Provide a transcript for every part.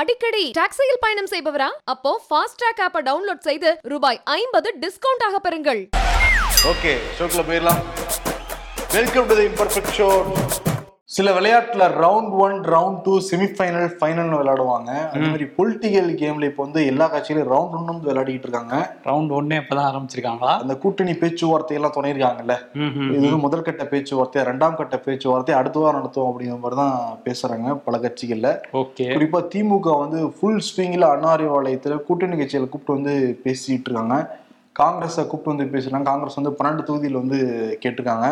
அடிக்கடி டாக்ஸியில் பயணம் செய்பவரா? அப்போ ஃபாஸ்ட் ட்ராக் ஆப்பை டவுன்லோட் செய்து ரூபாய் ஐம்பது டிஸ்கவுண்ட் ஆக பெறுங்கள். ஓகே ஷோக்குள்ள போயிடலாம். Welcome to the imperfect show சில விளையாட்டுல round one round two semifinal ஃபைனல்னு விளையாடுவாங்க. அதே மாதிரி பொலிட்டிக்கல் கேம்ல இப்போ வந்து எல்லா கட்சியிலும் ரவுண்ட் ஒன் வந்து விளையாடிட்டு இருக்காங்க. ரவுண்ட் ஒன்னே இப்பதான் ஆரம்பிச்சிருக்காங்களா? அந்த கூட்டணி பேச்சுவார்த்தை எல்லாம் துணையிருக்காங்கல்ல இது வந்து முதல் கட்ட பேச்சுவார்த்தை ரெண்டாம் கட்ட பேச்சுவார்த்தை அடுத்த வாரம் நடத்துவோம் அப்படிங்கிற மாதிரி தான் பேசுறாங்க பல கட்சிகள்ல. ஓகே. குறிப்பா திமுக வந்து ஃபுல் ஸ்விங்கில் அண்ணாரிவாளையத்துல கூட்டணி கட்சிகளை கூப்பிட்டு வந்து பேசிட்டு இருக்காங்க. காங்கிரஸை கூப்பிட்டு வந்து பேசுறாங்க. காங்கிரஸ் வந்து பன்னெண்டு தொகுதியில் வந்து கேட்டிருக்காங்க.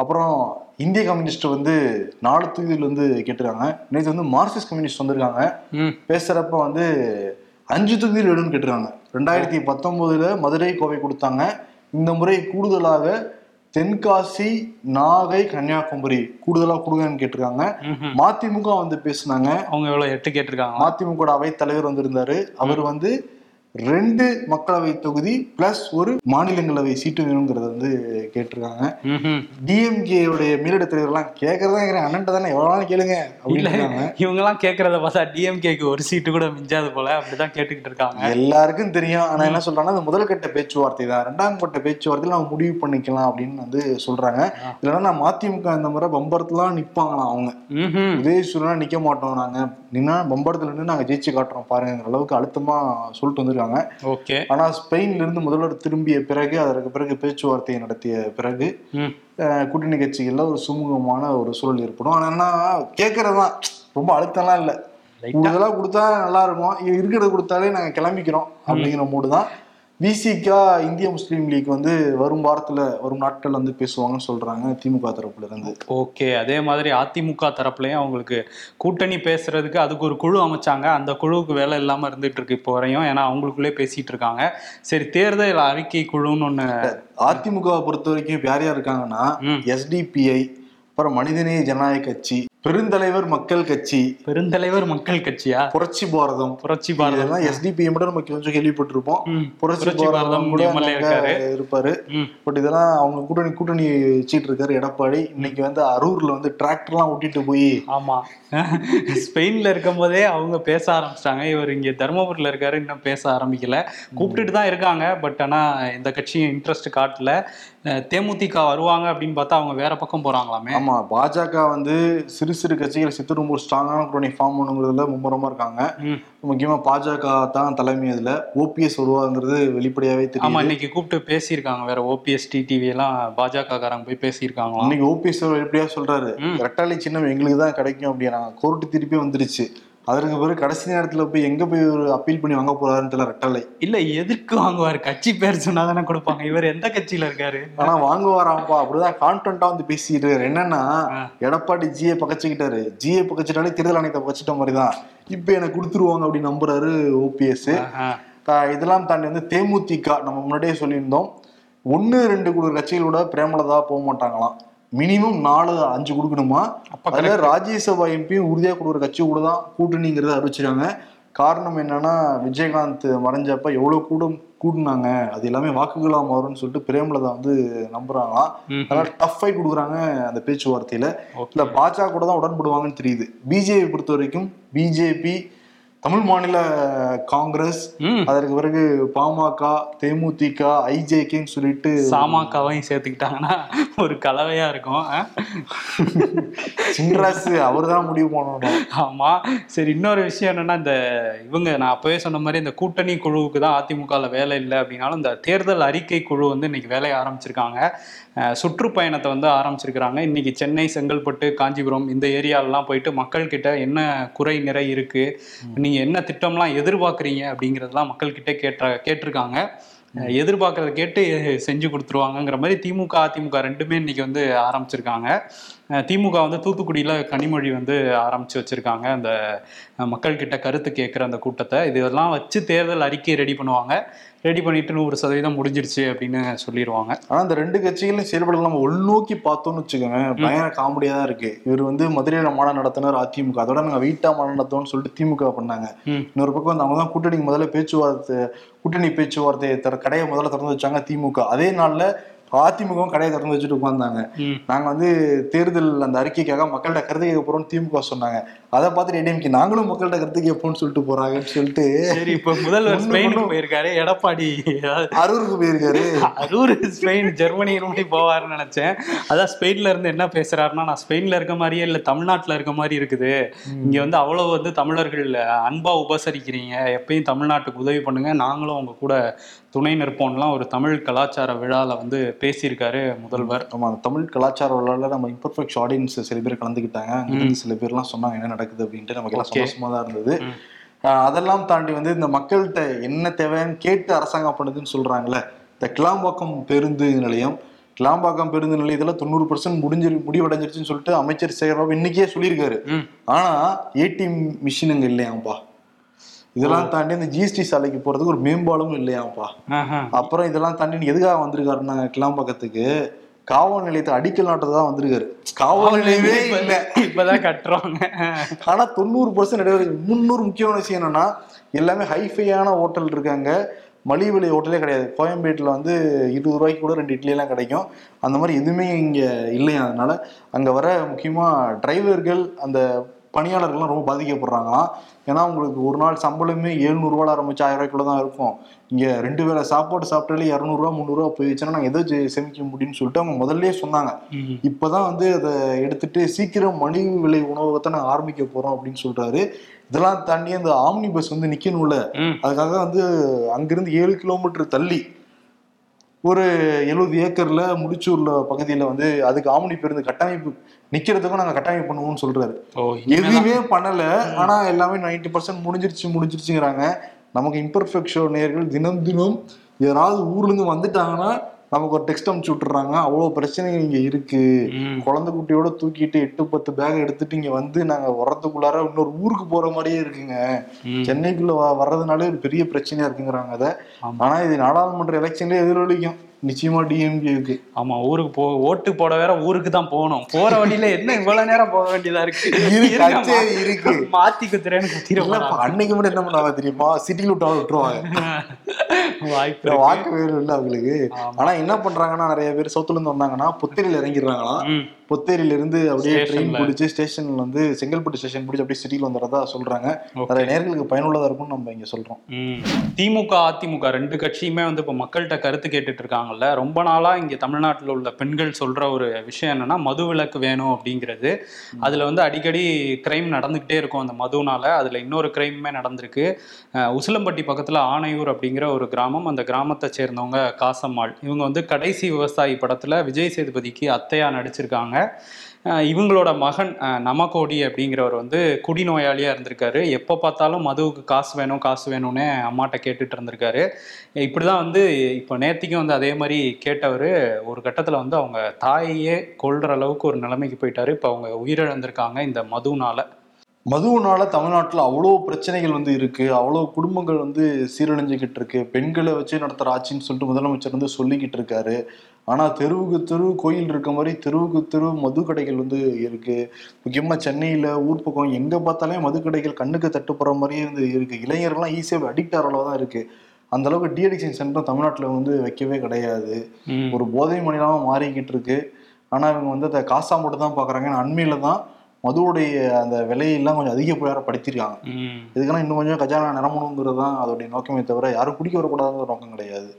அப்புறம் இந்திய கம்யூனிஸ்ட் வந்து நாலு தொகுதியில் வந்து கேட்டிருக்காங்க. நேற்று வந்து மார்க்சிஸ்ட் கம்யூனிஸ்ட் வந்திருக்காங்க. பேசுறப்ப வந்து அஞ்சு தொகுதியில் வேணும்னு கேட்டிருக்காங்க. ரெண்டாயிரத்தி பத்தொன்பதுல மதுரை கோவை கொடுத்தாங்க. இந்த முறை கூடுதலாக தென்காசி நாகை கன்னியாகுமரி கூடுதலா கொடுங்கன்னு கேட்டிருக்காங்க. மதிமுக வந்து பேசுனாங்க. அவங்க எவ்வளவு எட்டு கேட்டிருக்காங்க. மதிமுக அவைத் தலைவர் வந்திருந்தாரு. அவர் வந்து ரெண்டு மக்களவை தொகுதி பிளஸ் ஒரு மாநிலங்களவை சீட்டு வேணுங்கிறத வந்து கேட்டிருக்காங்க. டிஎம்கே உடைய மேலிட தலைவர்லாம் கேட்கறதா இருக்கிறேன் அண்ணன் தானே? எவ்வளவு கேளுங்க அப்படின்னு இவங்க எல்லாம் கேக்குறத பார்த்தா டிஎம்கேக்கு ஒரு சீட்டு கூட மிஞ்சாது போல. அப்படிதான் கேட்டுக்கிட்டு இருக்காங்க. எல்லாருக்கும் தெரியும். ஆனா என்ன சொல்றாங்கன்னா அது முதல் கட்ட பேச்சுவார்த்தை. தான் ரெண்டாம் கட்ட பேச்சுவார்த்தையில நம்ம முடிவு பண்ணிக்கலாம் அப்படின்னு வந்து சொல்றாங்க. இல்லைன்னா மதிமுக இந்த முறை பம்பரத்துலாம் நிப்பாங்களாம் அவங்க. உதயசூரனா நிக்க மாட்டோம் நாங்க. நின்னா பம்பரத்துல நின்று நாங்க ஜெயிச்சு காட்டுறோம் பாருங்கிற அளவுக்கு அழுத்தமா சொல்லிட்டு வந்திருக்காங்க. ஓகே. ஆனா ஸ்பெயின்ல இருந்து முதல்வர் திரும்பிய பிறகு அதற்கு பிறகு பேச்சுவார்த்தையை நடத்திய பிறகு கூட்டணி கட்சிகள்ல ஒரு சுமூகமான ஒரு சூழல் ஏற்படும். ஆனா என்ன கேட்கறதுதான் ரொம்ப அழுத்தம்லாம் இல்ல. கூடுதலா கொடுத்தா நல்லா இருக்கும். இருக்கிறத கொடுத்தாலே நாங்க கிளம்பிக்கிறோம் அப்படிங்கிற மூடு தான். விசிகா இந்திய முஸ்லீம் லீக் வந்து வரும் வாரத்துல வரும் நாட்கள் வந்து பேசுவாங்கன்னு சொல்றாங்க திமுக தரப்புல இருந்து ஓகே அதே மாதிரி அதிமுக தரப்புலயும் அவங்களுக்கு கூட்டணி பேசுறதுக்கு அதுக்கு ஒரு குழு அமைச்சாங்க. அந்த குழுவுக்கு வேலை இல்லாம இருந்துட்டு இருக்கு இப்போ வரையும். ஏன்னா அவங்களுக்குள்ளே பேசிட்டு இருக்காங்க. சரி தேர்தல் அறிக்கை குழுன்னு ஒண்ணு அதிமுகவை பொறுத்த வரைக்கும் யார் யார் இருக்காங்கன்னா. எஸ்டிபிஐ அப்புறம் மனிதநேய ஜனநாயக கட்சி பெருந்தலைவர் மக்கள் கட்சி. பெருந்தலைவர் மக்கள் கட்சியா? புரட்சி பாரதம். புரட்சி பாரதம். மட்டும் நம்ம கொஞ்சம் கேள்விப்பட்டிருப்போம். புரட்சி பாரதம் கூட இருப்பாரு. பட் இதெல்லாம் அவங்க கூட்டணி கூட்டணி வச்சிட்டு இருக்காரு எடப்பாடி. இன்னைக்கு வந்து அரூர்ல வந்து டிராக்டர்லாம் ஓட்டிட்டு போய். ஆமா. ஸ்பெயின்ல இருக்கும் போதே அவங்க பேச ஆரம்பிச்சிட்டாங்க. இவர் இங்க தருமபுரியில இருக்காரு. இன்னும் பேச ஆரம்பிக்கல. கூப்பிட்டுட்டு தான் இருக்காங்க. பட் ஆனா இந்த கட்சியும் இன்ட்ரெஸ்ட் காட்டல. தேமுதிக வருவாங்க அப்படின்னு பார்த்தா அவங்க வேற பக்கம் போறாங்களாமே. ஆமா. பாஜக வந்து சிறு சிறு கட்சிகள் சித்து ரொம்ப ஸ்ட்ராங்கான கூட்டணி ஃபார்ம் பண்ணுங்கிறதுல மும்முரமா இருக்காங்க. முக்கியமா பாஜக தான் தலைமை அதுல ஓபிஎஸ் வருவாங்கிறது வெளிப்படையாவே தெரியும் இன்னைக்கு கூப்பிட்டு பேசியிருக்காங்க வேற ஓபிஎஸ் டிடிவி எல்லாம் பாஜக காரங்க போய் பேசியிருக்காங்களாம். இன்னைக்கு ஓபிஎஸ் எப்படியா சொல்றாரு? ம். ரெட்டாளி சின்னம் எங்களுக்கு தான் கிடைக்கும் அப்படின்னாங்க கோர்ட்டு திருப்பி வந்துருச்சு. அதற்கு பிறகு கடைசி நேரத்துல போய் எங்க போய் ஒரு அப்பீல் பண்ணி வாங்க போறாருன்னு தெரியல ரெட்டாளை இல்ல எதுக்கு வாங்குவாரு? கட்சி பேர் சொன்னாதானே கொடுப்பாங்க. இவர் எந்த கட்சியில இருக்காரு? ஆனா வாங்க வரான்ப்பா அப்படிதான் கான்டென்ட்டா வந்து பேசிட்டு என்னன்னா. எடப்பாடி ஜிஏ பக்கச்சுக்கிட்டாரு ஜிஏ பக்கச்சிட்டாலே தேர்தல் ஆணையத்தை பக்கச்சிட்ட மாதிரிதான். இப்ப எனக்கு கொடுத்துருவாங்க அப்படின்னு நம்புறாரு ஓபிஎஸ். இதெல்லாம் தாண்டி வந்து தேமுதிக நம்ம முன்னாடியே சொல்லியிருந்தோம். ஒன்னு ரெண்டு குழு கட்சிகளோட பிரேமலதா போக மாட்டாங்களாம். மினிமம் நாலு அஞ்சு கொடுக்கணுமா? அப்ப அதுல ராஜ்யசபா எம்பியும் உறுதியா கொடுக்குற கட்சி கூட தான் கூட்டணிங்கிறத அறிவிச்சிருக்காங்க. காரணம் என்னன்னா விஜயகாந்த் மறைஞ்சப்ப எவ்வளவு கூடும் கூடுனாங்க அது எல்லாமே வாக்குகளா மாறும்னு சொல்லிட்டு பிரேமலதா வந்து நம்புறாங்களாம். அதனால டஃப் ஃபைட் கொடுக்குறாங்க அந்த பேச்சுவார்த்தையில. இல்ல பாஜக கூட தான் உடன்படுவாங்கன்னு தெரியுது. பிஜேபி பொறுத்த வரைக்கும் பிஜேபி தமிழ் மாநில காங்கிரஸ். அதற்கு பிறகு பாமக தேமுதிக ஐஜேகேன்னு சொல்லிட்டு சாமாக்காவையும் சேர்த்துக்கிட்டாங்கன்னா ஒரு கலவையா இருக்கும்? சின்ராசு அவர் தான் முடிவு பண்ணணும் ஆமா சரி இன்னொரு விஷயம் என்னன்னா இந்த இவங்க நான் அப்பவே சொன்ன மாதிரி இந்த கூட்டணி குழுவுக்கு தான் அதிமுகவில் வேலை இல்லை அப்படின்னாலும் இந்த தேர்தல் அறிக்கை குழு வந்து இன்னைக்கு வேலையை ஆரம்பிச்சிருக்காங்க சுற்றுப்பயணத்தை வந்து ஆரம்பிச்சிருக்கிறாங்க. இன்னைக்கு சென்னை செங்கல்பட்டு காஞ்சிபுரம் இந்த ஏரியாலலாம் போயிட்டு மக்கள் கிட்ட என்ன குறை நிறை இருக்கு? நீங்க என்ன திட்டம்லாம் எதிர்பார்க்குறீங்க? அப்படிங்கிறதெல்லாம் மக்கள் கிட்ட கேட்ட கேட்டிருக்காங்க எதிர்பார்க்கறத கேட்டு செஞ்சு கொடுத்துருவாங்கங்கிற மாதிரி திமுக அதிமுக ரெண்டுமே இன்னைக்கு வந்து ஆரம்பிச்சிருக்காங்க. திமுக வந்து தூத்துக்குடியில் கனிமொழி வந்து ஆரம்பிச்சு வச்சிருக்காங்க. அந்த மக்கள்கிட்ட கருத்து கேட்குற அந்த கூட்டத்தை. இதெல்லாம் வச்சு தேர்தல் அறிக்கை ரெடி பண்ணுவாங்க. ரெடி பண்ணிட்டு நூறு சதவீதம் முடிஞ்சிருச்சு அப்படின்னு சொல்லிடுவாங்க ஆனா இந்த ரெண்டு கட்சிகளும் செயல்படல நம்ம உள்நோக்கி பார்த்தோம்னு வச்சுக்கோங்க. பயங்கர காமெடியா தான் இருக்கு. இவர் வந்து மதுரையில மாநாடு நடத்தினார் அதிமுக. அதோட நாங்க வீட்டா மாநாடு நடத்தோம்னு சொல்லிட்டு திமுக பண்ணாங்க. இன்னொரு பக்கம் வந்து அவங்க தான் கூட்டணிக்கு முதல்ல பேச்சுவார்த்தை கூட்டணி பேச்சுவார்த்தை தர கடையை முதல்ல திறந்து வச்சாங்க திமுக. அதே நாள்ல அதிமுகவும் கடையை திறந்து வச்சுட்டு உட்கார்ந்தாங்க ம். நாங்க வந்து தேர்தல் அந்த அறிக்கைக்காக மக்கள்கிட்ட கருத்து கேட்க போறோம்னு திமுக சொன்னாங்க அதை பார்த்துட்டு ஏடிஎம்கே நாங்களும் மக்கள்கிட்ட கருத்து கேட்போம்னு சொல்லிட்டு போறாங்கன்னு சொல்லிட்டு சரி இப்ப முதல்வர் ஸ்பெயினுக்கு போயிருக்காரு எடப்பாடி. அரூருக்கு போயிருக்காரு. அரூர் ஸ்பெயின் ஜெர்மனி நோக்கி போவாருன்னு நினைச்சேன். அதான் ஸ்பெயின்ல இருந்து என்ன பேசுறாருன்னா நான் ஸ்பெயின்ல இருக்க மாதிரியே இல்ல தமிழ்நாட்டுல இருக்க மாதிரி இருக்குது. இங்க வந்து அவ்வளவு வந்து தமிழர்கள் அன்பா உபசரிக்கிறீங்க. எப்பயும் தமிழ்நாட்டுக்கு உதவி பண்ணுங்க. நாங்களும் உங்க கூட துணை நிற்போம்லாம் ஒரு தமிழ் கலாச்சார விழால வந்து பேசியிருக்காரு முதல்வர். ஆமா அந்த தமிழ் கலாச்சார விழாவில் நம்ம இம்பர்ஃபெக்ட் ஆடியன்ஸ் சில பேர் கலந்துக்கிட்டாங்க. சில பேர்லாம் சொன்னாங்க என்ன நடக்குது அப்படின்ட்டு நமக்கு எல்லாம். சந்தோஷமா தான் இருந்தது அதெல்லாம் தாண்டி வந்து இந்த மக்கள்கிட்ட என்ன தேவைன்னு கேட்டு அரசாங்கம் பண்ணுதுன்னு சொல்றாங்கல்ல இந்த கிளாம்பாக்கம் பேருந்து நிலையம் கிளாம்பாக்கம் பேருந்து நிலையத்துல தொண்ணூறு பர்சன்ட் முடிஞ்சிரு முடிவடைஞ்சிருச்சுன்னு சொல்லிட்டு அமைச்சர் சேகர்பாபு இன்னைக்கே சொல்லியிருக்காரு. ஆனா ஏடிஎம் மிஷினுங்க இல்லையாம்பா இதெல்லாம் தாண்டி இந்த ஜிஎஸ்டி சாலைக்கு போறதுக்கு ஒரு மேம்பாலமும் இல்லையாம்பா. அப்புறம் இதெல்லாம் தாண்டி எதுக்காக வந்திருக்காருன்னா கிளாம்பாக்கத்துக்கு? காவல் நிலையத்தை அடிக்கல் நாட்டதான் வந்திருக்காரு. காவல் நிலையமே இல்ல. இப்பதான் கட்டுறாங்க. ஆனா தொண்ணூறு பர்சன்ட் இடைவெளி முன்னூறு முக்கியமான விஷயம் என்னன்னா எல்லாமே ஹைஃபையான ஹோட்டல் இருக்காங்க. மலிவு விலை ஹோட்டலே கிடையாது. கோயம்பேட்டில் வந்து இருபது ரூபாய்க்கு கூட ரெண்டு இட்லி எல்லாம் கிடைக்கும். அந்த மாதிரி எதுவுமே இங்க இல்லையா? அதனால அங்க வர முக்கியமா டிரைவர்கள் அந்த பணியாளர்கள்லாம் ரொம்ப பாதிக்கப்படுறாங்களாம். ஏன்னா உங்களுக்கு ஒரு நாள் சம்பளமே எழுநூறுவால ஆரம்பிச்சு ஆயிரம் ரூபாய்க்குள்ள தான் இருக்கும். இங்க ரெண்டு வேளை சாப்பாடு சாப்பிட்டாலே இரநூறுவா முந்நூறுவா போயிடுச்சுன்னா நாங்கள் எதோ சேமிக்க முடியும்னு சொல்லிட்டு அவங்க முதல்லயே சொன்னாங்க. இப்பதான் வந்து அதை எடுத்துட்டு சீக்கிரம் மலிவு விலை உணவகத்தை நாங்கள் ஆரம்பிக்க போறோம் அப்படின்னு சொல்றாரு. இதெல்லாம் தாண்டி அந்த ஆம்னி பஸ் வந்து நிக்கணும்ல. அதுக்காக வந்து அங்கிருந்து ஏழு கிலோமீட்டர் தள்ளி ஒரு எழுபது ஏக்கர்ல முடிச்சூர்ல பகுதியில வந்து அதுக்கு ஆம்னி பேருந்து கட்டமைப்பு நிக்கிறதுக்கும் நாங்க கட்டமைப்பு பண்ணுவோம்னு சொல்றாரு. எதுவுமே பண்ணல. ஆனா எல்லாமே 90% பர்சன்ட் முடிஞ்சிருச்சு முடிஞ்சிருச்சுங்கிறாங்க. நமக்கு இம்பர்ஃபெக்ட் நேர்கள் தினம் தினம் யாராவது ஊர்ல இருந்து வந்துட்டாங்கன்னா நமக்கு ஒரு டெக்ஸ்ட் அனுப்பிச்சு விட்டுறாங்க அவ்வளவு பிரச்சனைகள் இங்க இருக்கு. குழந்தை குட்டியோட தூக்கிட்டு எட்டு பத்து பேக் எடுத்துட்டு இங்க வந்து நாங்க வர்றதுக்குள்ளார இன்னொரு ஊருக்கு போற மாதிரியே இருக்குங்க. சென்னைக்குள்ள வர்றதுனாலே ஒரு பெரிய பிரச்சனையா இருக்குங்கிறாங்க அதை ஆமா. ஆனா இது நாடாளுமன்ற எலெக்ஷன்ல எதிரொலிக்கும் நிச்சயமா டிஎம்கேக்கு ஆமா ஊருக்கு போ ஓட்டு போட வேற ஊருக்கு தான் போகணும். போற வழியில என்ன இவ்வளவு நேரம் போக வேண்டியதா இருக்கு? இருக்கு. மாத்தி குத்துறேன்னு குத்திர அன்னைக்கு மட்டும் என்ன பண்ணுவாங்க தெரியுமா? சிட்டில விட்டு விட்டுருவாங்க. வாய்ப்பு. வாக்கு வேறு இல்ல அவங்களுக்கு. ஆனா என்ன பண்றாங்கன்னா நிறைய பேர் சவுத்துல இருந்து வந்தாங்கன்னா புத்தேரியில இறங்கிடுறாங்களாம். ம். புத்தேரியில இருந்து அப்படியே ட்ரெயின். பிடிச்சி ஸ்டேஷன்ல வந்து செங்கல்பட்டு ஸ்டேஷன் பிடிச்சி அப்படியே சிட்டில வந்துறதா சொல்றாங்க. நிறைய நேர்களுக்கு பயனுள்ளதா இருக்கும்னு நம்ம இங்க சொல்றோம். திமுக அதிமுக ரெண்டு கட்சியுமே வந்து இப்ப மக்கள்கிட்ட கருத்து கேட்டுட்டு இருக்காங்கல்ல. ரொம்ப நாளா இங்க தமிழ்நாட்டுல உள்ள பெண்கள் சொல்ற ஒரு விஷயம் என்னன்னா மது விலக்கு வேணும் அப்படிங்கிறது. அதுல வந்து அடிக்கடி கிரைம் நடந்துகிட்டே இருக்கும் அந்த மதுனால. அதுல இன்னொரு கிரைமுமே நடந்திருக்கு. உசிலம்பட்டி பக்கத்துல ஆனையூர் அப்படிங்கிற ஒரு கிராமம். அந்த கிராமத்தை சேர்ந்தவங்க காசம்மாள். இவங்க வந்து கடைசி விவசாயி படத்துல விஜய் சேதுபதிக்கு அத்தையா நடிச்சிருக்காங்க. இவங்களோட மகன் நமகோடி அப்படிங்கிறவர் வந்து குடிநோயாளியாக இருந்திருக்காரு. எப்போ பார்த்தாலும் மதுவுக்கு காசு வேணும் காசு வேணும்னு அம்மாட்ட கேட்டுட்டு இருந்திருக்காரு. இப்படி தான் வந்து இப்போ நேத்திக்கும் வந்து அதே மாதிரி கேட்டவர் ஒரு கட்டத்தில் வந்து அவங்க தாயையே கொள்கிற அளவுக்கு ஒரு நிலைமைக்கு போயிட்டாரு. இப்போ அவங்க உயிரிழந்திருக்காங்க இந்த மதுனால. மதுவுனால தமிழ்நாட்டுல அவ்வளோ பிரச்சனைகள் வந்து இருக்கு. அவ்வளோ குடும்பங்கள் வந்து சீரழிஞ்சுக்கிட்டு இருக்கு. பெண்களை வச்சு நடத்துற ஆட்சின்னு சொல்லிட்டு முதலமைச்சர் வந்து சொல்லிக்கிட்டு இருக்காரு. ஆனா தெருவுக்கு தெரு கோயில் இருக்க மாதிரி தெருவுக்கு தெரு மது கடைகள் வந்து இருக்கு. முக்கியமா சென்னையில ஊர் பக்கம் எங்க பார்த்தாலே மது கடைகள் கண்ணுக்கு தட்டுப்படுற மாதிரியே வந்து இருக்கு. இளைஞர்கள்லாம் ஈஸியாக அடிக்ட் ஆகிற தான் இருக்கு. அந்த அளவுக்கு டிஎடிக்ஷன் சென்டர் தமிழ்நாட்டுல வந்து வைக்கவே கிடையாது. ஒரு போதை மனிதமாக மாறிக்கிட்டு இருக்கு. ஆனா இவங்க வந்து அதை காசா மட்டும் தான் பாக்குறாங்க அண்மையில தான் மதுவுடைய அந்த விலையெல்லாம் கொஞ்சம் அதிகப்படுத்திருக்காங்க ம். இதுக்கெல்லாம் இன்னும் கொஞ்சம் கஜானா நிரம்பணுங்கிறது தான் அதோடைய நோக்கமே தவிர யாரும் குடிக்க வரக்கூடாதுங்கிற நோக்கம் கிடையாது.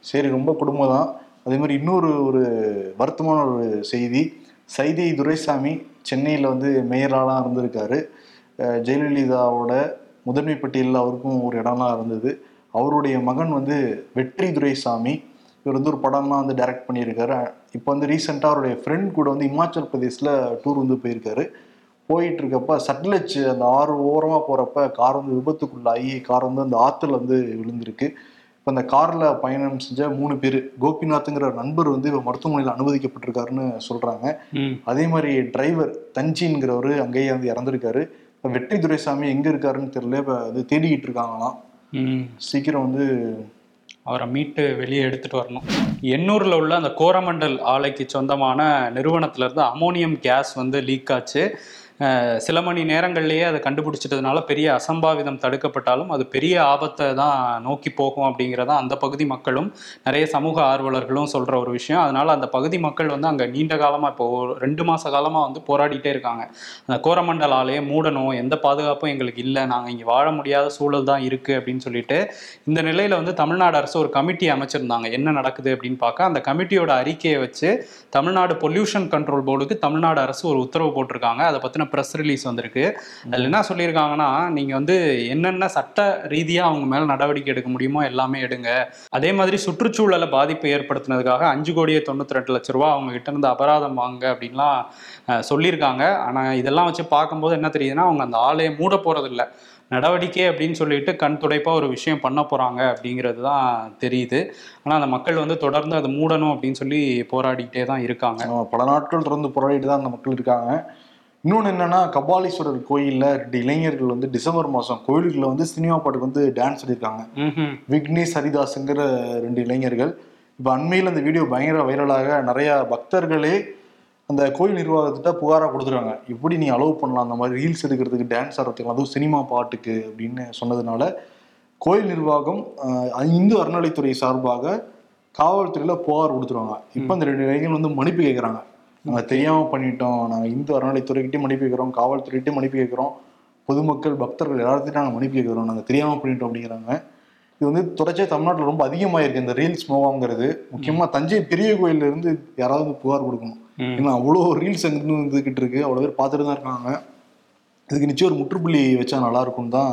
சரி ரொம்ப குடும்பம் தான். அதே மாதிரி இன்னொரு ஒரு வருத்தமான ஒரு செய்தி. சைதை துரைசாமி சென்னையில் வந்து மேயராலாம் இருந்திருக்காரு. ஜெயலலிதாவோட முதன்மை பட்டியலில் அவருக்கும் ஒரு இடம்லாம் இருந்தது. அவருடைய மகன் வந்து வெற்றி துரைசாமி. இவர் வந்து ஒரு படம்லாம் வந்து டைரக்ட் பண்ணியிருக்காரு. இப்போ வந்து ரீசெண்டாக அவருடைய ஃப்ரெண்ட் கூட வந்து இமாச்சல் பிரதேசில் டூர் வந்து போயிருக்காரு. போயிட்டு இருக்கப்ப சட்லஜ் அந்த ஆறு ஓரமாக போகிறப்ப கார் வந்து விபத்துக்குள்ளாகி கார் வந்து அந்த ஆற்றுல வந்து விழுந்திருக்கு. இப்போ அந்த காரில் பயணம் செஞ்ச மூணு பேர் கோபிநாத்துங்கிற நண்பர் வந்து இப்போ மருத்துவமனையில் அனுமதிக்கப்பட்டிருக்காருன்னு சொல்கிறாங்க. அதே மாதிரி டிரைவர் தஞ்சிங்கிறவர் அங்கேயே வந்து இறந்துருக்காரு. இப்போ வெற்றி துரைசாமி எங்கே இருக்காருன்னு தெரியல இப்போ வந்து தேடிக்கிட்டு இருக்காங்களாம். சீக்கிரம் வந்து அவரை மீட்டு வெளியே எடுத்துட்டு வரணும். எண்ணூரில் உள்ள அந்த கோரமண்டல் ஆலைக்கு சொந்தமான நிறுவனத்திலேருந்து அமோனியம் கேஸ் வந்து லீக் ஆச்சு. சில மணி நேரங்கள்லேயே அதை கண்டுபிடிச்சிட்டதுனால பெரிய அசம்பாவிதம் தடுக்கப்பட்டாலும் அது பெரிய ஆபத்தை தான் நோக்கி போகும் அப்படிங்கிறத அந்த பகுதி மக்களும் நிறைய சமூக ஆர்வலர்களும் சொல்கிற ஒரு விஷயம். அதனால் அந்த பகுதி மக்கள் வந்து அங்கே நீண்ட காலமாக இப்போ ரெண்டு மாத காலமாக வந்து போராடிட்டே இருக்காங்க. அந்த கோரமண்டல் ஆலையை மூடணும் எந்த பாதுகாப்பும் எங்களுக்கு இல்லை நாங்கள் இங்கே வாழ முடியாத சூழல் தான் இருக்குது அப்படின்னு சொல்லிட்டு இந்த நிலையில் வந்து தமிழ்நாடு அரசு ஒரு கமிட்டி அமைச்சிருந்தாங்க. என்ன நடக்குது அப்படின்னு பார்க்க அந்த கமிட்டியோட அறிக்கையை வச்சு தமிழ்நாடு பொல்யூஷன் கண்ட்ரோல் போர்டுக்கு தமிழ்நாடு அரசு ஒரு உத்தரவு போட்டிருக்காங்க. அதை பற்றின ப்ரெஸ் ரிலீஸ் வந்திருக்கு. அதில் என்ன சொல்லியிருக்காங்கன்னா நீங்கள் வந்து என்னென்ன சட்ட ரீதியாக அவங்க மேலே நடவடிக்கை எடுக்க முடியுமோ எல்லாமே எடுங்க. அதே மாதிரி சுற்றுச்சூழலை பாதிப்பு ஏற்படுத்தினதுக்காக அஞ்சு கோடியே தொண்ணூற்றி ரெண்டு லட்ச ரூபா அவங்க கிட்ட இருந்து அபராதம் வாங்க அப்படின்லாம் சொல்லியிருக்காங்க. ஆனால் இதெல்லாம் வச்சு பார்க்கும்போது என்ன தெரியுதுன்னா அவங்க அந்த ஆலையை மூட போகிறதில்ல நடவடிக்கை அப்படின்னு சொல்லிட்டு கண் துடைப்பாக ஒரு விஷயம் பண்ண போகிறாங்க அப்படிங்கிறது தான் தெரியுது. ஆனால் அந்த மக்கள் வந்து தொடர்ந்து அதை மூடணும் அப்படின்னு சொல்லி போராடிக்கிட்டே தான் இருக்காங்க. பல நாட்கள் தொடர்ந்து போராடிட்டு தான் அந்த மக்கள் இருக்காங்க. இன்னொன்று என்னன்னா கபாலீஸ்வரர் கோயிலில் ரெண்டு இளைஞர்கள் வந்து டிசம்பர் மாதம் கோயிலுக்குள்ள வந்து சினிமா பாட்டுக்கு வந்து டான்ஸ் ஆடிருக்காங்க. விக்னேஷ் ஹரிதாஸுங்கிற ரெண்டு இளைஞர்கள். இப்போ அண்மையில் அந்த வீடியோ பயங்கர வைரலாக நிறைய பக்தர்களே அந்த கோயில் நிர்வாகத்திட்ட புகாராக கொடுத்துருக்காங்க. எப்படி நீ அலோவ் பண்ணலாம்? அந்த மாதிரி ரீல்ஸ் எடுக்கிறதுக்கு டான்ஸ் ஆடுறதுக்கு அதுவும் சினிமா பாட்டுக்கு அப்படின்னு சொன்னதுனால கோயில் நிர்வாகம் இந்து அறநிலைத்துறை சார்பாக காவல்துறையில் புகார் கொடுத்துருவாங்க இப்போ அந்த ரெண்டு இளைஞர்கள் வந்து மன்னிப்பு கேட்குறாங்க நாங்கள் தெரியாமல் பண்ணிட்டோம். நாங்கள் இந்து அறநிலைத்துறைக்கிட்டே மன்னிப்பு கேட்குறோம் காவல்துறைகிட்டே மன்னிப்பு கேட்குறோம் பொதுமக்கள் பக்தர்கள் எல்லாத்தையும் நாங்கள் மன்னிப்பு கேட்குறோம் நாங்கள் தெரியாமல் பண்ணிட்டோம் அப்படிங்கிறாங்க. இது வந்து தொடர்ச்சியாக தமிழ்நாட்டில் ரொம்ப அதிகமாயிருக்கு. இந்த ரீல்ஸ் மோகங்கிறது முக்கியமாக தஞ்சை பெரிய கோயில்ல இருந்து யாராவது புகார் கொடுக்கணும். ஏன்னா அவ்வளோ ரீல்ஸ் அங்கிருந்து வந்துகிட்டு இருக்கு. அவ்வளோ பேர் பார்த்துட்டு தான் இருக்காங்க. இதுக்கு நிச்சயம் ஒரு முற்றுப்புள்ளி வச்சா நல்லா இருக்கும் தான்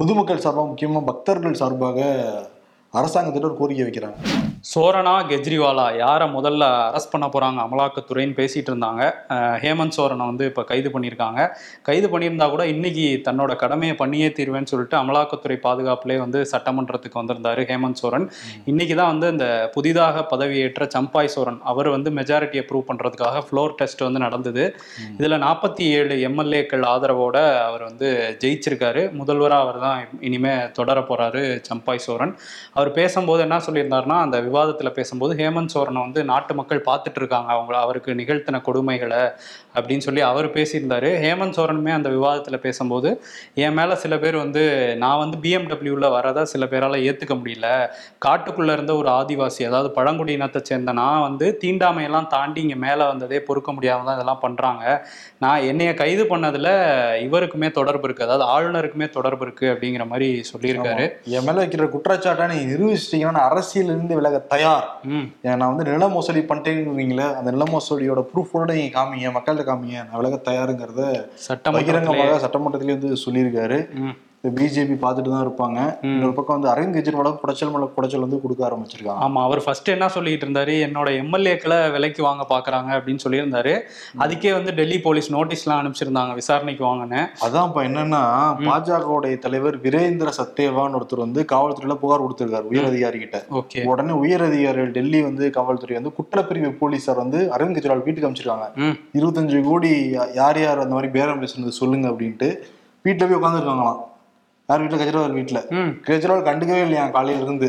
பொதுமக்கள் சார்பாக முக்கியமாக பக்தர்கள் சார்பாக அரசாங்கத்திட்ட ஒரு கோரிக்கை வைக்கிறாங்க. சோரனா கெஜ்ரிவாலா? யாரை முதல்ல அரெஸ்ட் பண்ண போறாங்க? அமலாக்கத்துறைன்னு பேசிட்டு இருந்தாங்க. ஹேமந்த் சோரனை வந்து இப்போ கைது பண்ணியிருக்காங்க. கைது பண்ணியிருந்தா கூட இன்னைக்கு தன்னோட கடமையை பண்ணியே தீர்வேன்னு சொல்லிட்டு அமலாக்கத்துறை பாதுகாப்புலே வந்து சட்டமன்றத்துக்கு வந்திருந்தாரு ஹேமந்த் சோரன். இன்னைக்கு தான் வந்து இந்த புதிதாக பதவியேற்ற சம்பாய் சோரன். அவர் வந்து மெஜாரிட்டியை ப்ரூவ் பண்றதுக்காக ஃப்ளோர் டெஸ்ட் வந்து நடந்தது. இதுல நாற்பத்தி ஏழு எம்எல்ஏக்கள் ஆதரவோட அவர் வந்து ஜெயிச்சிருக்காரு. முதல்வராக அவர் தான் இனிமே தொடர போறாரு சம்பாய் சோரன். அவர் பேசும்போது என்ன சொல்லியிருந்தாருன்னா அந்த விவாதத்தில் பேசும்போது ஹேமந்த் சோரனை வந்து நாட்டு மக்கள் பார்த்துட்டு இருக்காங்க. அவங்க அவருக்கு நிகழ்த்தின கொடுமைகளை அப்படின்னு சொல்லி அவர் பேசியிருந்தாரு. ஹேமந்த் சோரனுமே அந்த விவாதத்தில் பேசும்போது என் மேலே சில பேர் வந்து நான் வந்து பிஎம்டபிள்யூவில் வரதை சில பேரால் ஏற்றுக்க முடியல. காட்டுக்குள்ளே இருந்த ஒரு ஆதிவாசி அதாவது பழங்குடியினத்தை சேர்ந்த நான் வந்து தீண்டாமையெல்லாம் தாண்டி இங்கே மேலே வந்ததே பொறுக்க முடியாமல் தான் இதெல்லாம் பண்ணுறாங்க நான் என்னைய கைது பண்ணதில் இவருக்குமே தொடர்பு இருக்குது அதாவது ஆளுநருக்குமே தொடர்பு இருக்குது அப்படிங்கிற மாதிரி சொல்லியிருக்காரு. என் மேல வைக்கிற குற்றச்சாட்டை நீங்க நிரூபிச்சிட்டீங்கன்னா நான் அரசியல் இருந்து விலக தயார். ம். நான் வந்து நில மோசடி பண்ணிட்டேங்கிறீங்களே அந்த நில மோசடியோட ப்ரூஃபோட நீங்க காமிங்க. மக்கள்கிட்ட காமிங்க. நான் விலக தயாருங்கிறத சட்டமன்றத்திலே பகிரங்கமாக சட்டமன்றத்திலே வந்து சொல்லியிருக்காரு. பிஜேபி பார்த்துட்டு தான் இருப்பாங்க. இன்னொரு பக்கம் வந்து அரவிந்த் கெஜ்ரிவாலுக்கு குடைச்சல் மேல குடைச்சல் வந்து கொடுக்க ஆரம்பிச்சிருக்காங்க. ஆமா அவர் ஃபர்ஸ்ட் என்ன சொல்லிட்டு இருந்தாரு? என்னோட எம்எல்ஏக்களை விலைக்கு வாங்க பாக்குறாங்க அப்படின்னு சொல்லியிருந்தாரு. அதுக்கே வந்து டெல்லி போலீஸ் நோட்டீஸ்லாம் அனுப்பிச்சிருந்தாங்க விசாரணைக்கு வாங்கன்னு. அதான் இப்ப என்னன்னா பாஜகவுடைய தலைவர் வீரேந்திர சத்தேவான்னு ஒருத்தர் வந்து காவல்துறையில புகார் கொடுத்திருக்காரு உயர் அதிகாரி கிட்ட ஓகே. உடனே உயர் அதிகாரிகள் டெல்லி வந்து காவல்துறை வந்து குற்றப்பிரிவு போலீசார் வந்து அரவிந்த் கெஜ்ரிவால் வீட்டுக்கு அமைச்சிருக்காங்க ம். இருபத்தஞ்சு கோடி யார் யார் அந்த மாதிரி பேரம் பேசுனது சொல்லுங்க அப்படின்ட்டு வீட்டுல போய் உட்காந்துருக்காங்களாம் யார் வீட்டுல கெஜ்ரிவால் வீட்டுல? கெஜ்ரிவால் கண்டுக்கவே இல்லையா? காலையில இருந்து.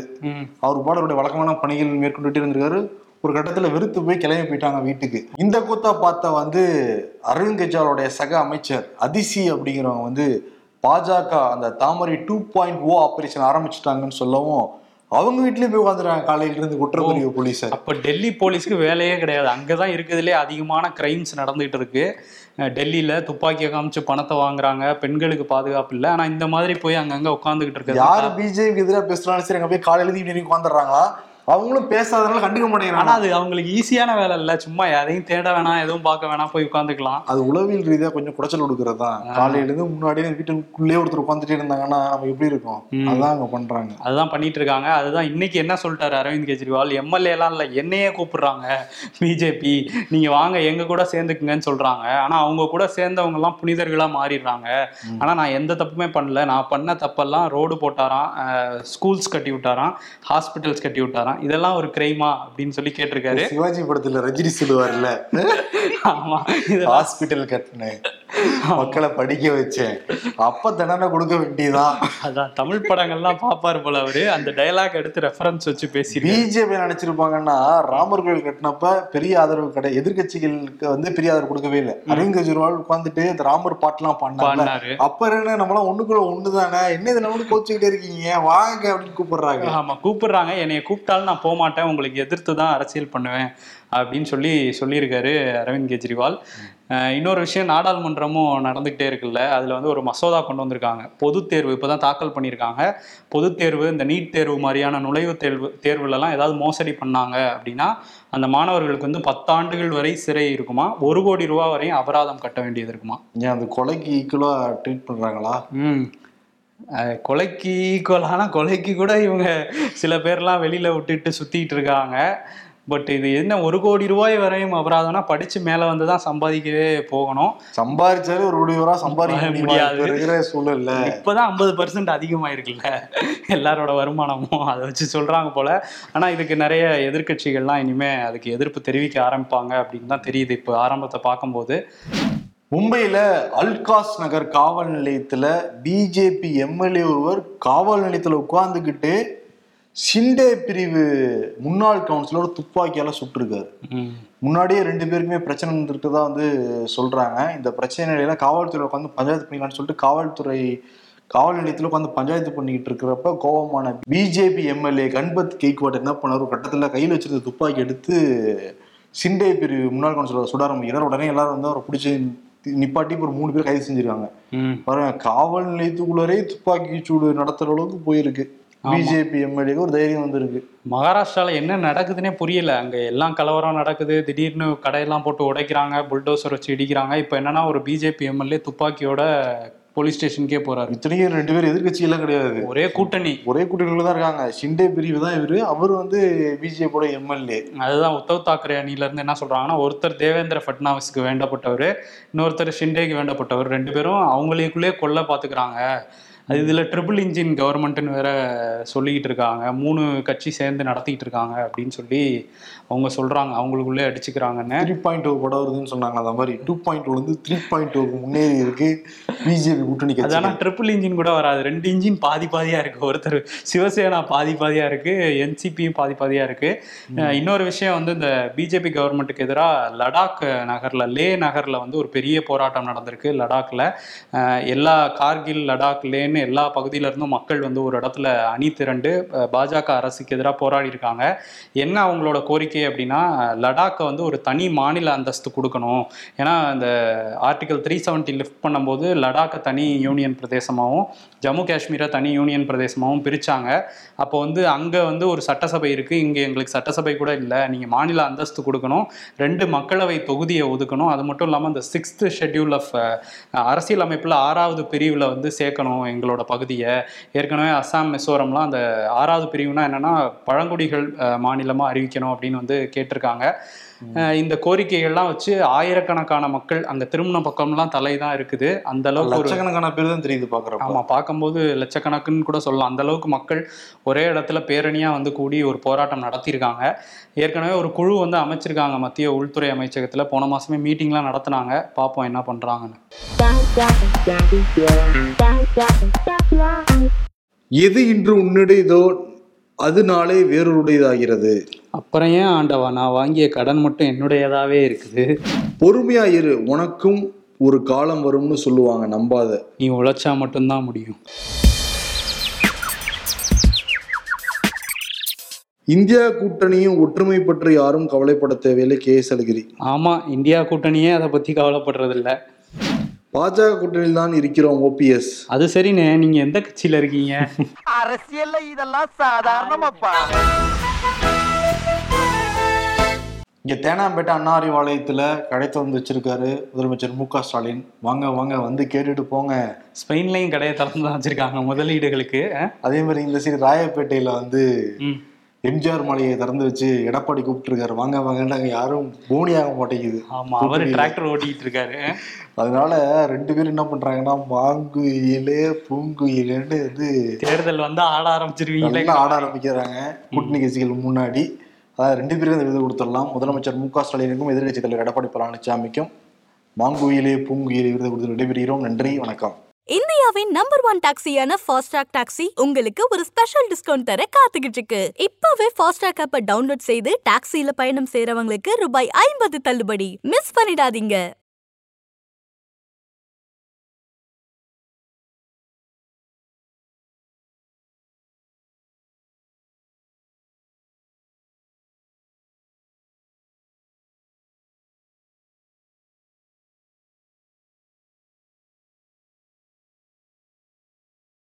அவர் பாட அவருடைய வழக்கமான பணிகள் மேற்கொண்டுட்டு இருந்திருக்காரு. ஒரு கட்டத்துல வெறுத்து போய் கிளம்பி போயிட்டாங்க வீட்டுக்கு. இந்த கூத்தா பார்த்த வந்து அரவிந்த் கெஜ்ரிவாலுடைய சக அமைச்சர் அதிசி அப்படிங்கிறவங்க வந்து பாஜக அந்த தாமரை டூ பாயிண்ட் ஓ ஆபரேஷன் ஆரம்பிச்சிட்டாங்கன்னு சொல்லவும் அவங்க வீட்லயே போய் உட்காந்துருக்காங்க காலையில இருந்து குற்றப்பிரிவு போலீஸை. அப்ப டெல்லி போலீஸ்க்கு வேலையே கிடையாது. அங்கதான் இருக்குதுலே அதிகமான கிரைம்ஸ் நடந்துகிட்டு இருக்கு. டெல்லியில துப்பாக்கியை காமிச்சு பணத்தை வாங்குறாங்க. பெண்களுக்கு பாதுகாப்பு இல்லை. ஆனா இந்த மாதிரி போய் அங்கங்க உட்காந்துக்கிட்டு இருக்கு யார் பிஜேபி எதிராக பேசுறாலும் சரி அங்க போய் காலையில ஈவினிங் உட்காந்துடுறாங்களா அவங்களும் பேசாதனால கண்டுக்க ஆனா மாட்டேங்கிறாங்க அது அவங்களுக்கு ஈஸியான வேலை இல்ல. சும்மா எதையும் தேட வேணாம் எதுவும் பார்க்க வேணாம் போய் உட்காந்துக்கலாம். அது உளவியல் ரீதியா கொஞ்சம் குடைச்சல் கொடுக்கறது? தான் காலையில இருந்து முன்னாடியே வீட்டுக்குள்ளேயே ஒருத்தர் உட்காந்துட்டே இருந்தாங்கன்னா நம்ம எப்படி இருக்கும்? ம். அதான் அங்க பண்றாங்க. அதுதான் பண்ணிட்டு இருக்காங்க அதுதான் இன்னைக்கு என்ன சொல்லிட்டாரு அரவிந்த் கெஜ்ரிவால்? எம்எல்ஏ எல்லாம் இல்ல என்னையே கூப்பிடுறாங்க. பிஜேபி நீங்க வாங்க எங்க கூட சேர்ந்துக்குங்கன்னு சொல்றாங்க. ஆனா அவங்க கூட சேர்ந்தவங்க எல்லாம் புனிதர்களா மாறிடுறாங்க. ஆனா நான் எந்த தப்புமே பண்ணல. நான் பண்ண தப்பெல்லாம் ரோடு போட்டாராம் ஸ்கூல்ஸ் கட்டி விட்டாராம் ஹாஸ்பிட்டல்ஸ் கட்டி விட்டாராம். இதெல்லாம் ஒரு கிரைமா அப்படின்னு சொல்லி கேட்டிருக்காரு. சிவாஜி படத்துல ரஜினி சொல்லுவார்ல. ஆமா இது ஹாஸ்பிட்டல் கட்டினேன். மக்களை படிக்க வச்சேன். அப்ப தண்டனை கொடுக்க வேண்டியதான் அதான் தமிழ் படங்கள்லாம் பாப்பாரு போல அவரு. அந்த டயலாக் எடுத்து ரெஃபரன்ஸ் வச்சு பேசியிருக்காரு. பிஜேபி நினைச்சிருப்பாங்கன்னா ராமர் கோயில் கட்டினப்ப பெரிய ஆதரவு கடை எதிர்க்கட்சிகளுக்கு வந்து பெரிய ஆதரவு கொடுக்கவே இல்லை. அரவிந்த் கெஜ்ரிவால் உட்காந்துட்டு இந்த ராமர் பாட்டுலாம் பண்ணாங்க அப்ப என்ன நம்மளாம் ஒண்ணுக்குள்ள ஒண்ணுதானே? என்ன இது நம்மளும் கோச்சுக்கிட்டே இருக்கீங்க? வாங்க அப்படின்னு கூப்பிடுறாங்க. ஆமா கூப்பிடுறாங்க. என்னைய கூப்பிட்டாலும் நான் போக மாட்டேன் உங்களுக்கு எதிர்த்து தான் அரசியல் பண்ணுவேன். அப்படின்னு சொல்லி சொல்லியிருக்காரு அரவிந்த் கெஜ்ரிவால். இன்னொரு விஷயம் நாடாளுமன்றமும் நடந்துகிட்டே இருக்குல்ல அதுல வந்து ஒரு மசோதா கொண்டு வந்திருக்காங்க. பொதுத் தேர்வு இப்பதான் தாக்கல் பண்ணியிருக்காங்க. பொதுத் தேர்வு இந்த நீட் தேர்வு மாதிரியான நுழைவுத் தேர்வு தேர்வுலலாம் ஏதாவது மோசடி பண்ணாங்க அப்படின்னா அந்த மாணவர்களுக்கு வந்து பத்தாண்டுகள் வரை சிறை இருக்குமா? ஒரு கோடி ரூபா வரையும் அபராதம் கட்ட வேண்டியது இருக்குமா? ஏன் அந்த கொலைக்கு ஈக்குவலா ட்ரீட் பண்றாங்களா? ம். கொலைக்கு ஈக்குவலான கொலைக்கு கூட இவங்க சில பேர்லாம் வெளியில விட்டுட்டு சுத்திட்டு இருக்காங்க. பட் இது என்ன ஒரு கோடி ரூபாய் வரையும் அபராதம்னா படிச்சு மேல வந்து தான் சம்பாதிக்கவே போகணும். சம்பாதிச்சாலே ஒரு கோடி ரூபா சம்பாதிக்க முடியாது. சூழல்ல. இப்பதான் ஐம்பது பர்சன்ட் அதிகமாயிருக்குல்ல. எல்லாரோட வருமானமும் அதை வச்சு சொல்றாங்க போல. ஆனா இதுக்கு நிறைய எதிர்க்கட்சிகள்லாம் இனிமே அதுக்கு எதிர்ப்பு தெரிவிக்க ஆரம்பிப்பாங்க அப்படின்னு தான் தெரியுது இப்போ ஆரம்பத்தை பார்க்கும்போது. மும்பையில அல்காஸ் நகர் காவல் நிலையத்துல பிஜேபி எம்எல்ஏ ஒருவர் காவல் நிலையத்துல உட்கார்ந்துகிட்டு ஷிண்டே பிரிவு முன்னாள் கவுன்சிலர் துப்பாக்கியால சுட்டிருக்காரு. முன்னாடியே ரெண்டு பேருக்குமே பிரச்சனை இருந்துருக்கதா வந்து சொல்றாங்க. இந்த பிரச்சனையில காவல்துறை உட்காந்து பஞ்சாயத்து பண்ணிக்கலாம்னு சொல்லிட்டு காவல்துறை காவல் நிலையத்தில் உட்காந்து பஞ்சாயத்து பண்ணிக்கிட்டு இருக்கிறப்ப கோபமான பிஜேபி எம்எல்ஏ கண்பத் கெய்க்வாட் என்ன பண்ணாரு? ஒரு கட்டத்தில் கையில் வச்சிருந்த துப்பாக்கி எடுத்து சிண்டே பிரிவு முன்னாள் கவுன்சிலர் சுட ஆரம்பிக்கிறார் உடனே எல்லாரும் வந்து அவரை பிடிச்சி நிப்பாட்டி ஒரு மூணு பேர் கைது செஞ்சிருக்காங்க. பாருங்க காவல் நிலையத்துக்குள்ளரே துப்பாக்கி சூடு நடத்துற அளவுக்கு போயிருக்கு. பிஜேபி எம்எல்ஏக்கு ஒரு தைரியம் வந்திருக்கு. மகாராஷ்டிரால என்ன நடக்குதுன்னே புரியல. அங்க எல்லாம் கலவரம் நடக்குது. திடீர்னு கடையெல்லாம் போட்டு உடைக்கிறாங்க புல்டோசர் வச்சு இடிக்கிறாங்க. இப்போ என்னன்னா ஒரு பிஜேபி எம்எல்ஏ துப்பாக்கியோட போலீஸ் ஸ்டேஷனுக்கே போறாரு. இத்தனையும் ரெண்டு பேர் எதிர்க்கட்சி எல்லாம் கிடையாது. ஒரே கூட்டணி. ஒரே கூட்டணியில தான் இருக்காங்க. ஷிண்டே பிரிவு தான் இவரு. அவர் வந்து பிஜேபியோட எம்எல்ஏ அதுதான் உத்தவ் தாக்கரே அணில இருந்து என்ன சொல்றாங்கன்னா ஒருத்தர் தேவேந்திர ஃபட்னாவிஸ்க்கு வேண்டப்பட்டவர் இன்னொருத்தர் ஷிண்டேக்கு வேண்டப்பட்டவர் ரெண்டு பேரும் அவங்களுக்குள்ளே கொல்ல பாத்துக்கிறாங்க. அது இதுல ட்ரிபிள் இன்ஜின் கவர்மெண்ட்னு வேற சொல்லிக்கிட்டு இருக்காங்க. மூணு கட்சி சேர்ந்து நடத்திட்டு இருக்காங்க அப்படின்னு சொல்லி அவங்க சொல்றாங்க. அவங்களுக்குள்ளே அடிச்சுக்கிறாங்கன்னு. த்ரீ பாயிண்ட் டூ படம் வருதுன்னு சொன்னாங்க. அந்த மாதிரி டூ பாயிண்ட் டூ வந்து த்ரீ பாயிண்ட் டூக்கு முன்னேறி இருக்கு. பிஜேபி கூட்டணி அது ஆனா கட்சி ட்ரிபிள் இன்ஜின் கூட வராது. ரெண்டு இன்ஜின் பாதி பாதியா இருக்கு. ஒருத்தர் சிவசேனா பாதி பாதியா இருக்கு. என்சிபியும் பாதி பாதியா இருக்கு. அஹ் இன்னொரு விஷயம் வந்து இந்த பிஜேபி கவர்மெண்ட்டுக்கு எதிராக லடாக் நகர்ல லே நகர்ல வந்து ஒரு பெரிய போராட்டம் நடந்திருக்கு. லடாக்ல அஹ் எல்லா கார்கில் லடாக் லேன்னு எல்லா பகுதியில இருந்தும் மக்கள் வந்து ஒரு இடத்துல அணி திரண்டு பாஜக அரசுக்கு எதிராக போராடி இருக்காங்க. என்ன அவங்களோட கோரிக்கை அப்படின்னா லடாக்கை வந்து ஒரு தனி மாநில அந்தஸ்து கொடுக்கணும். ஏன்னா இந்த ஆர்டிகல் த்ரீ செவன்ட்டி லிஃப்ட் பண்ணும்போது லடாக்கை தனி யூனியன் பிரதேசமாகவும் ஜம்மு காஷ்மீரை தனி யூனியன் பிரதேசமாகவும் பிரித்தாங்க அப்போ வந்து அங்கே வந்து ஒரு சட்டசபை இருக்குது இங்கே எங்களுக்கு சட்டசபை கூட இல்லை. நீங்கள் மாநில அந்தஸ்து கொடுக்கணும். ரெண்டு மக்களவை தொகுதியை ஒதுக்கணும். அது மட்டும் இல்லாமல் இந்த சிக்ஸ்த் ஷெட்யூல் ஆஃப் அரசியல் அமைப்பில் ஆறாவது பிரிவில் வந்து சேர்க்கணும் எங்களோட பகுதியை ஏற்கனவே அஸ்ஸாம் மிசோரம்லாம் அந்த ஆறாவது பிரிவுனா என்னன்னா பழங்குடிகள் மாநிலமாக அறிவிக்கணும் அப்படின்னு வந்து கேட்டிருக்காங்க. இந்த கோரிக்கைகள்லாம் வச்சு ஆயிரக்கணக்கான மக்கள் அங்க திருமண பக்கம்லாம் தலை தான் இருக்குது. அந்த அளவுக்கு லட்சக்கணக்கான பேர் தான் தெரியுது பாக்குறப்ப. ஆமா பார்க்கும்போது லட்சக்கணக்குன்னு கூட சொல்லலாம். அந்த அளவுக்கு மக்கள் ஒரே இடத்துல பேரணியா வந்து கூடி ஒரு போராட்டம் நடத்தியிருக்காங்க. ஏற்கனவே ஒரு குழு வந்து அமைச்சிருக்காங்க மத்திய உள்துறை அமைச்சகத்துல. போன மாசமே மீட்டிங்லாம் நடத்துனாங்க. பார்ப்போம் என்ன பண்றாங்கன்னு. எது இன்று உன்னுடையதோ அது நாளே வேறொருடையதாகிறது. அப்புறம் ஏன் ஆண்டவா? நான் வாங்கிய கடன் மட்டும் என்னுடையதாவே இருக்குது. பொறுமையா இரு. உனக்கும் ஒரு காலம் வரும்னு சொல்லுவாங்க. நம்பாத. நீ உழைச்சா மட்டும்தான் முடியும். இந்தியா கூட்டணியும் ஒற்றுமை பற்றி யாரும் கவலைப்பட தேவையில்லை. கே. எஸ். அழகிரி. ஆமா இந்தியா கூட்டணியே அதை பத்தி கவலைப்படுறது இல்ல பாஜக கூட்டணியில் தான் இருக்கிறோம் ஓபிஎஸ் அது சரிண்ணே. நீங்க எந்த கட்சியில இருக்கீங்க? அரசியல்ல இதெல்லாம் சாதாரணமாப்பா. இங்க தேனாம்பேட்டை அண்ணா அறிவாலயத்துல கடை திறந்து வச்சிருக்காரு முதலமைச்சர் மு க ஸ்டாலின். வாங்க வாங்க வந்து கேட்டுட்டு போங்க. ஸ்பெயின்லயும் கடையை திறந்து தான் வச்சிருக்காங்க முதலீடுகளுக்கு? அதே மாதிரி இந்த சைடு ராயப்பேட்டையில வந்து. எம்ஜிஆர் மாளிகையை திறந்து வச்சு எடப்பாடி கூப்பிட்டுருக்காரு. வாங்க வாங்கன்னு யாரும் போனி ஆக மாட்டேங்குது. ஆமா அவரு டிராக்டர் ஓட்டிட்டு இருக்காரு அதனால ரெண்டு பேரும் என்ன பண்றாங்கன்னா மாங்குயிலே பூங்குயிலேன்னு வந்து தேர்தல் வந்து ஆட ஆரம்பிச்சிருவீங்களே. நல்லா ஆட ஆரம்பிக்கிறாங்க. கூட்டணி கட்சிகள் முன்னாடி. அதாவது ரெண்டு பேரும் இந்த விருது கொடுத்துடலாம். முதலமைச்சர் மு க ஸ்டாலினுக்கும் எதிர்கட்சித் தலைவர் எடப்பாடி பழனிசாமிக்கும் மாங்குயிலே பூங்குயிலே விருது கொடுத்து விடைபெறுகிறோம். நன்றி வணக்கம். இந்தியாவின் நம்பர் ஒன் டாக்ஸியான ஃபாஸ்ட்ராக் டாக்ஸி உங்களுக்கு ஒரு ஸ்பெஷல் டிஸ்கவுண்ட் தர காத்துக்கிட்டு இருக்கு இப்பவே ஃபாஸ்ட்ராக் ஆப்பை டவுன்லோட் செய்து டாக்ஸியில பயணம் செய்யறவங்களுக்கு ரூபாய் ஐம்பது தள்ளுபடி. மிஸ் பண்ணிடாதீங்க.